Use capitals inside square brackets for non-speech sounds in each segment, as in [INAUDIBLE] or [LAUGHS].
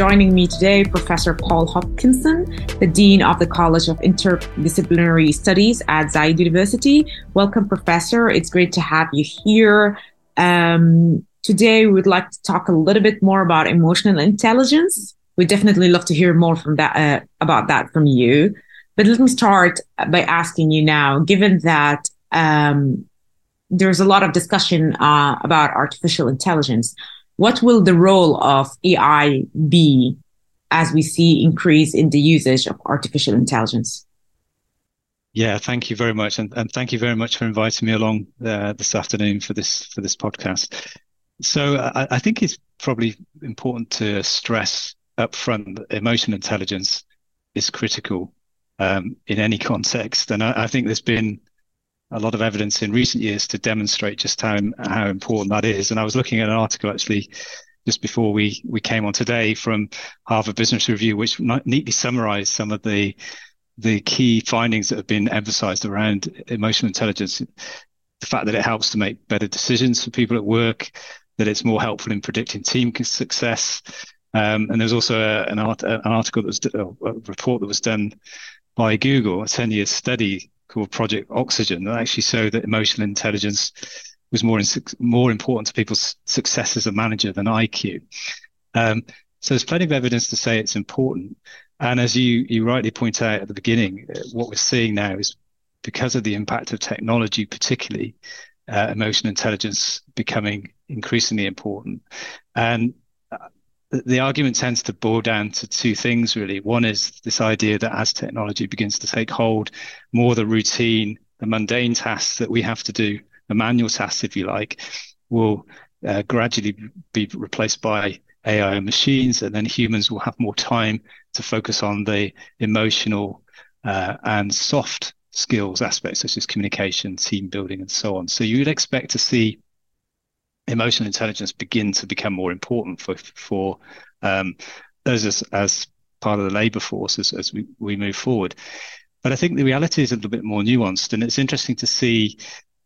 joining me today Professor Paul Hopkinson, the Dean of the College of Interdisciplinary Studies at Zayed University. Welcome, Professor. It's great to have you here. Um, today, we would like to talk a little bit more about emotional intelligence. We definitely love to hear more from that uh, about that from you. But let me start by asking you now, given that um, there's a lot of discussion uh, about artificial intelligence what will the role of AI be as we see increase in the usage of artificial intelligence? Yeah, thank you very much, and, and thank you very much for inviting me along uh, this afternoon for this for this podcast. So I, I think it's probably important to stress up front that emotional intelligence is critical um, in any [LAUGHS] context, and I, I think there's been a lot of evidence in recent years to demonstrate just how how important that is. And I was looking at an article actually just before we we came on today from Harvard Business Review, which neatly summarized some of the the key findings that have been emphasized around emotional intelligence. The fact that it helps to make better decisions for people at work, that it's more helpful in predicting team success. Um, and there's also a, an, art, an article that was a report that was done by Google, a 10 year study called Project Oxygen that actually showed that emotional intelligence was more in, more important to people's success as a manager than IQ. Um, so there's plenty of evidence to say it's important. And as you you rightly point out at the beginning, uh, what we're seeing now is because of the impact of technology, particularly uh, emotional intelligence becoming increasingly important. And the argument tends to boil down to two things really. One is this idea that as technology begins to take hold, more the routine, the mundane tasks that we have to do, the manual tasks, if you like, will uh, gradually be replaced by AI and machines, and then humans will have more time to focus on the emotional uh, and soft skills aspects such as communication, team building, and so on. So you would expect to see emotional intelligence begin to become more important for for um, us as, as part of the labour force as, as we, we move forward. But I think the reality is a little bit more nuanced, and it's interesting to see.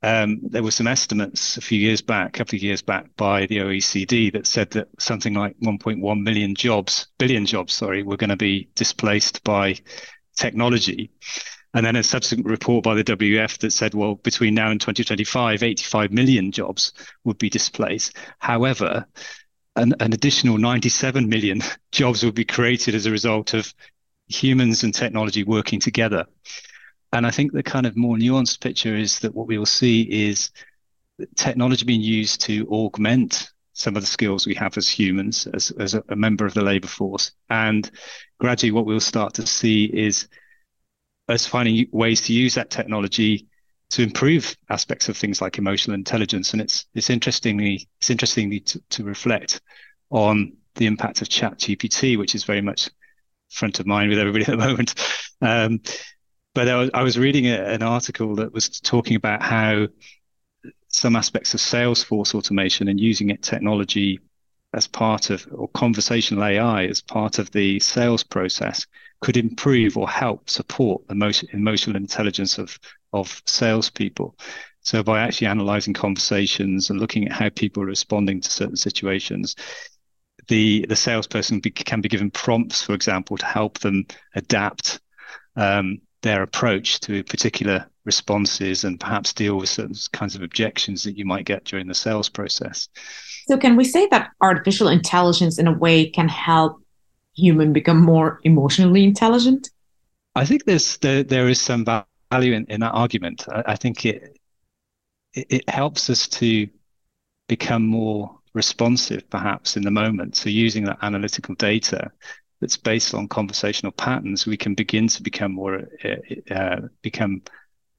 Um, there were some estimates a few years back, a couple of years back, by the OECD that said that something like 1.1 million jobs, billion jobs, sorry, were going to be displaced by technology. And then a subsequent report by the WEF that said, well, between now and 2025, 85 million jobs would be displaced. However, an, an additional 97 million [LAUGHS] jobs would be created as a result of humans and technology working together. And I think the kind of more nuanced picture is that what we will see is technology being used to augment some of the skills we have as humans, as, as a, a member of the labor force. And gradually, what we'll start to see is us finding ways to use that technology to improve aspects of things like emotional intelligence. And it's it's interestingly it's interestingly to, to reflect on the impact of Chat GPT, which is very much front of mind with everybody [LAUGHS] at the moment. Um, but I was, I was reading a, an article that was talking about how some aspects of Salesforce automation and using it technology as part of or conversational AI as part of the sales process could improve or help support the most emotional intelligence of of salespeople. So by actually analyzing conversations and looking at how people are responding to certain situations, the the salesperson be, can be given prompts, for example, to help them adapt um, their approach to particular responses and perhaps deal with certain kinds of objections that you might get during the sales process. So, can we say that artificial intelligence, in a way, can help human become more emotionally intelligent? I think there's there, there is some value in, in that argument. I, I think it, it, it helps us to become more responsive, perhaps in the moment. So using that analytical data that's based on conversational patterns, we can begin to become more uh, become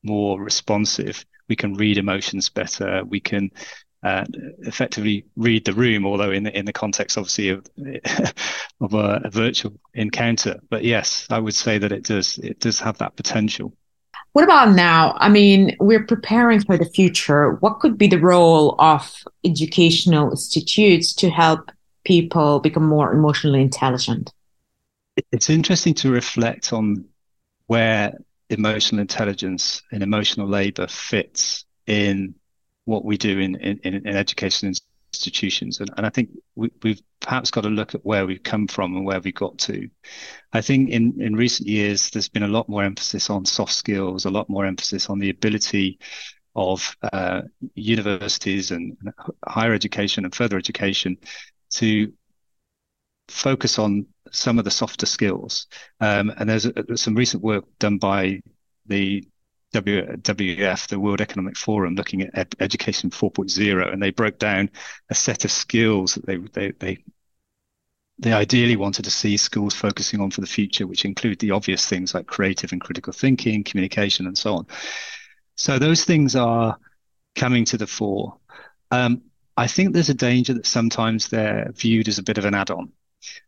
more responsive. We can read emotions better. We can uh, effectively read the room, although in the in the context obviously of [LAUGHS] of a, a, virtual encounter. But yes, I would say that it does it does have that potential. What about now? I mean, we're preparing for the future. What could be the role of educational institutes to help people become more emotionally intelligent? It's interesting to reflect on where emotional intelligence and emotional labor fits in what we do in, in, in education institutions. And, and I think we, we've perhaps got to look at where we've come from and where we got to. I think in, in recent years, there's been a lot more emphasis on soft skills, a lot more emphasis on the ability of uh, universities and higher education and further education to focus on some of the softer skills. Um, and there's a, some recent work done by the WWF, the World Economic Forum, looking at ed- Education 4.0, and they broke down a set of skills that they they they they ideally wanted to see schools focusing on for the future, which include the obvious things like creative and critical thinking, communication, and so on. So those things are coming to the fore. Um, I think there's a danger that sometimes they're viewed as a bit of an add-on.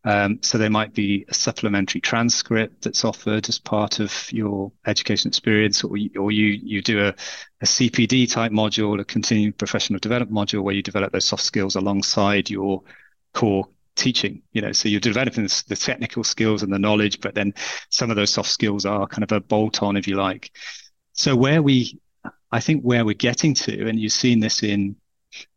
Um, so there might be a supplementary transcript that's offered as part of your education experience, or you, or you, you do a, a CPD type module, a continuing professional development module where you develop those soft skills alongside your core teaching you know. So you're developing the technical skills and the knowledge but then some of those soft skills are kind of a bolt on if you like. So where we i think where we're getting to and you've seen this in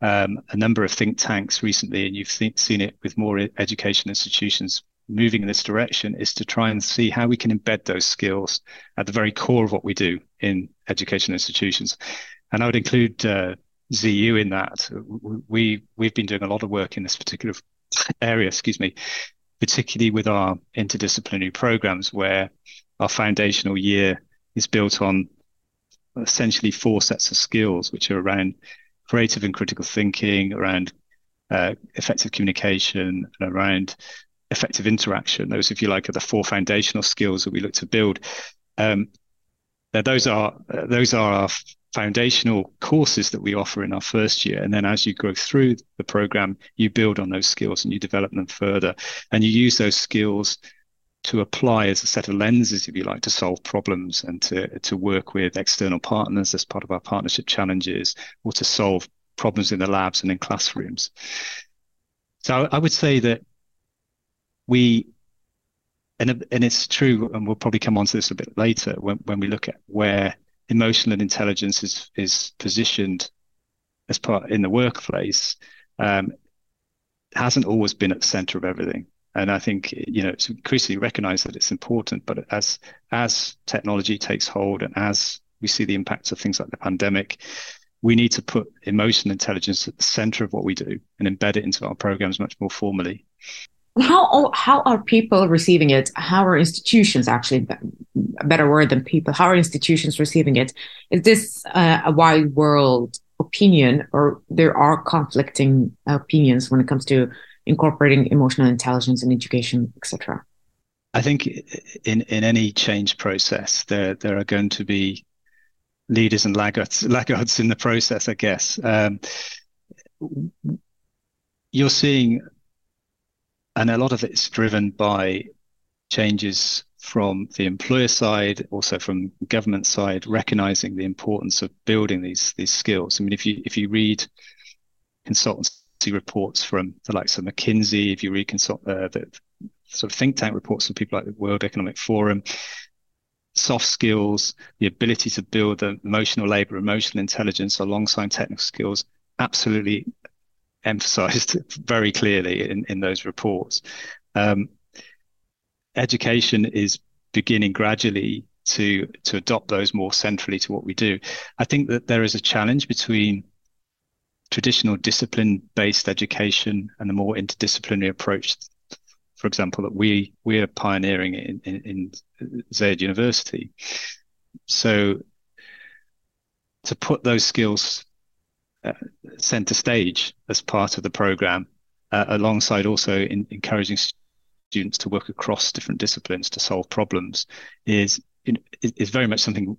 um, a number of think tanks recently, and you've th- seen it with more education institutions moving in this direction, is to try and see how we can embed those skills at the very core of what we do in education institutions. And I would include uh, ZU in that. We we've been doing a lot of work in this particular area, excuse me, particularly with our interdisciplinary programs, where our foundational year is built on essentially four sets of skills, which are around creative and critical thinking, around uh, effective communication, and around effective interaction. Those, if you like, are the four foundational skills that we look to build. Um, those are uh, those are our foundational courses that we offer in our first year, and then as you go through the program, you build on those skills and you develop them further, and you use those skills to apply as a set of lenses, if you like, to solve problems and to, to work with external partners as part of our partnership challenges or to solve problems in the labs and in classrooms. So I would say that we, and, and it's true, and we'll probably come on to this a bit later when, when we look at where emotional intelligence is, is positioned as part in the workplace, um, hasn't always been at the center of everything and I think you know it's increasingly recognised that it's important. But as as technology takes hold and as we see the impacts of things like the pandemic, we need to put emotional intelligence at the centre of what we do and embed it into our programs much more formally. How how are people receiving it? How are institutions actually a better word than people? How are institutions receiving it? Is this uh, a wide world opinion, or there are conflicting opinions when it comes to incorporating emotional intelligence in education, etc. I think in in any change process, there there are going to be leaders and laggards [LAUGHS] laggards in the process. I guess um, you're seeing, and a lot of it's driven by changes from the employer side, also from government side, recognizing the importance of building these these skills. I mean, if you if you read consultants reports from the likes of McKinsey, if you read uh, the sort of think tank reports from people like the World Economic Forum, soft skills, the ability to build the emotional labor, emotional intelligence alongside technical skills, absolutely emphasized [LAUGHS] very clearly in, in those reports. Um, education is beginning gradually to to adopt those more centrally to what we do. I think that there is a challenge between traditional discipline based education and the more interdisciplinary approach, for example, that we we are pioneering in, in, in Zayed University. So to put those skills uh, center stage as part of the program, uh, alongside also in, encouraging students to work across different disciplines to solve problems, is is very much something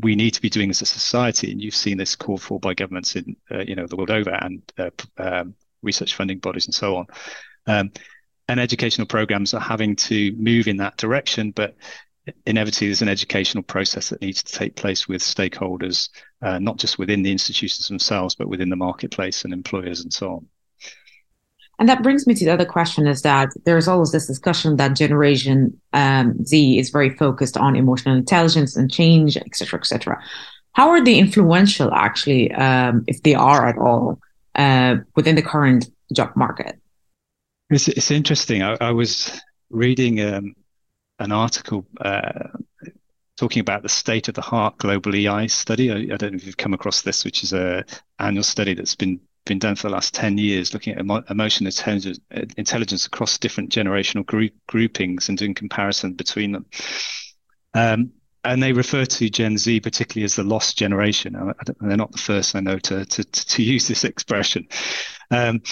we need to be doing as a society, and you've seen this called for by governments in uh, you know the world over and uh, um, research funding bodies and so on. Um, and educational programs are having to move in that direction, but inevitably there's an educational process that needs to take place with stakeholders, uh, not just within the institutions themselves, but within the marketplace and employers and so on. And that brings me to the other question is that there's always this discussion that Generation um, Z is very focused on emotional intelligence and change, etc., etc. How are they influential, actually, um, if they are at all, uh, within the current job market? It's, it's interesting. I, I was reading um, an article uh, talking about the state of the heart global EI study. I, I, don't know if you've come across this, which is a annual study that's been been done for the last 10 years, looking at emo- emotional intelligence, intelligence across different generational group, groupings and doing comparison between them. Um, and they refer to Gen Z particularly as the lost generation. they're not the first I know to to, to use this expression. Um,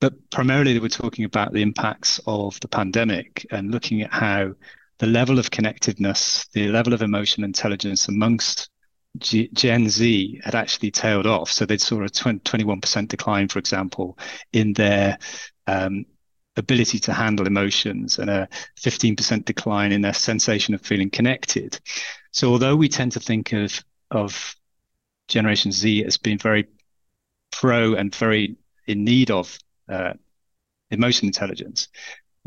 but primarily, they were talking about the impacts of the pandemic and looking at how the level of connectedness, the level of emotional intelligence amongst G- Gen Z had actually tailed off. So they saw a 20, 21% decline, for example, in their um, ability to handle emotions and a 15% decline in their sensation of feeling connected. So although we tend to think of of Generation Z as being very pro and very in need of uh, emotional intelligence,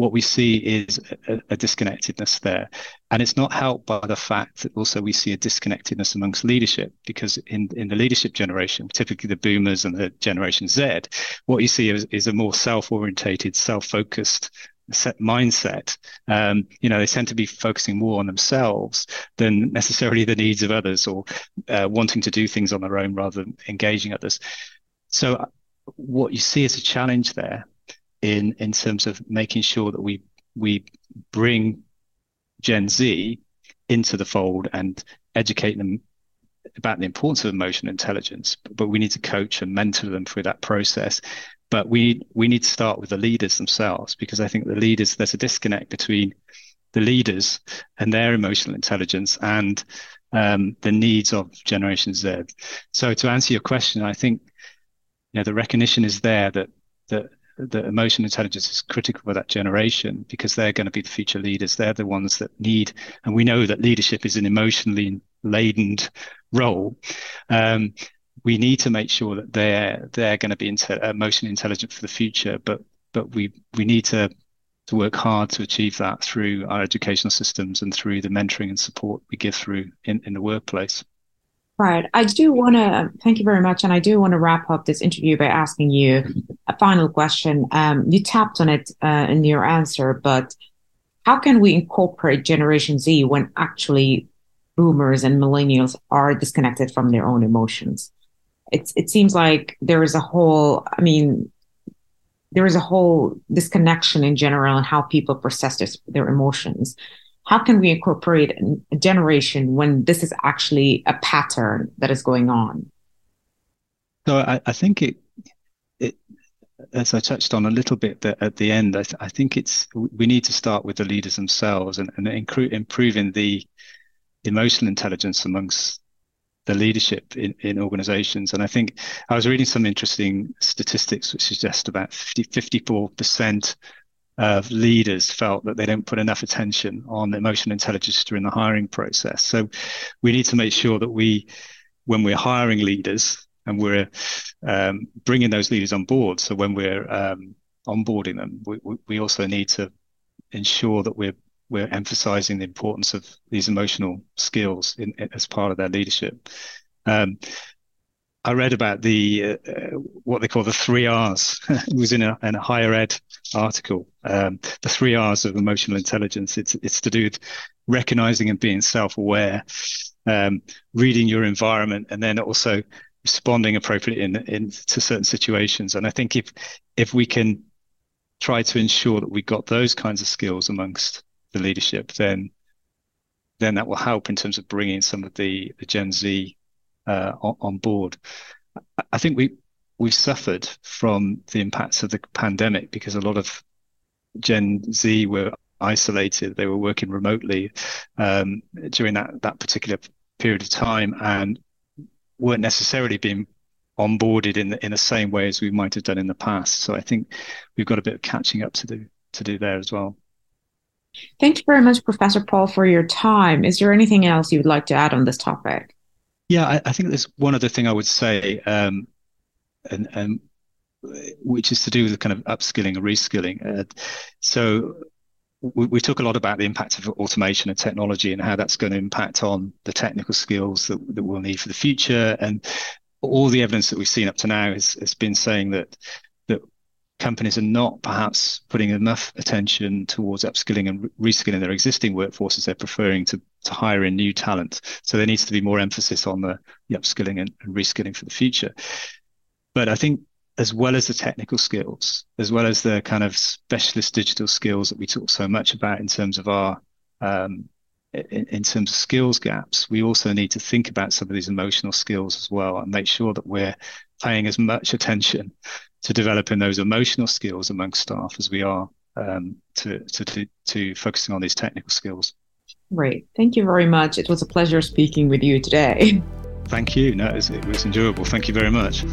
what we see is a, a, disconnectedness there. And it's not helped by the fact that also we see a disconnectedness amongst leadership, because in, in the leadership generation, typically the boomers and the Generation Z, what you see is, is a more self orientated, self focused set mindset. Um, you know, they tend to be focusing more on themselves than necessarily the needs of others or uh, wanting to do things on their own rather than engaging others. So, uh, what you see is a challenge there in in terms of making sure that we we bring Gen Z into the fold and educate them about the importance of emotional intelligence. But we need to coach and mentor them through that process. But we we need to start with the leaders themselves because I think the leaders there's a disconnect between the leaders and their emotional intelligence and um, the needs of Generation Z. So to answer your question, I think you know the recognition is there that that the emotional intelligence is critical for that generation because they're going to be the future leaders. They're the ones that need, and we know that leadership is an emotionally laden role. Um, we need to make sure that they're they're going to be inte- emotionally intelligent for the future, but but we we need to to work hard to achieve that through our educational systems and through the mentoring and support we give through in, in the workplace. Right. I do want to thank you very much. And I do want to wrap up this interview by asking you a final question. Um, you tapped on it uh, in your answer, but how can we incorporate Generation Z when actually boomers and millennials are disconnected from their own emotions? It's, it seems like there is a whole, I mean, there is a whole disconnection in general in how people process their emotions how can we incorporate a generation when this is actually a pattern that is going on? So I, I think it, it, as I touched on a little bit at the end, I, th- I, think it's we need to start with the leaders themselves and, and incru- improving the emotional intelligence amongst the leadership in, in organizations. And I think I was reading some interesting statistics which suggest about 50, 54% of leaders felt that they don't put enough attention on emotional intelligence during the hiring process. So we need to make sure that we, when we're hiring leaders and we're um, bringing those leaders on board, so when we're um, onboarding them, we, we also need to ensure that we're we're emphasizing the importance of these emotional skills in, as part of their leadership. Um, I read about the uh, what they call the three R's. [LAUGHS] it was in a, in a higher ed article. Um, the three R's of emotional intelligence. It's it's to do with recognizing and being self-aware, um, reading your environment, and then also responding appropriately in, in to certain situations. And I think if if we can try to ensure that we got those kinds of skills amongst the leadership, then then that will help in terms of bringing some of the, the Gen Z uh, on, board. I think we we've suffered from the impacts of the pandemic because a lot of Gen Z were isolated; they were working remotely um, during that that particular period of time and weren't necessarily being onboarded in the in the same way as we might have done in the past. So I think we've got a bit of catching up to do to do there as well. Thank you very much, Professor Paul, for your time. Is there anything else you would like to add on this topic? Yeah, I, I think there's one other thing I would say, um, and, and which is to do with the kind of upskilling and reskilling. Uh, so we, we, talk a lot about the impact of automation and technology and how that's going to impact on the technical skills that, that we'll need for the future. And all the evidence that we've seen up to now has, has been saying that companies are not perhaps putting enough attention towards upskilling and reskilling their existing workforces. They're preferring to, to hire in new talent. So there needs to be more emphasis on the, the upskilling and, and reskilling for the future. But I think as well as the technical skills, as well as the kind of specialist digital skills that we talk so much about in terms of our um, in, in, terms of skills gaps, we also need to think about some of these emotional skills as well and make sure that we're paying as much attention to developing those emotional skills among staff as we are um, to, to, to, to focusing on these technical skills. Great. Thank you very much. It was a pleasure speaking with you today. Thank you. No, it was, it was enjoyable. Thank you very much.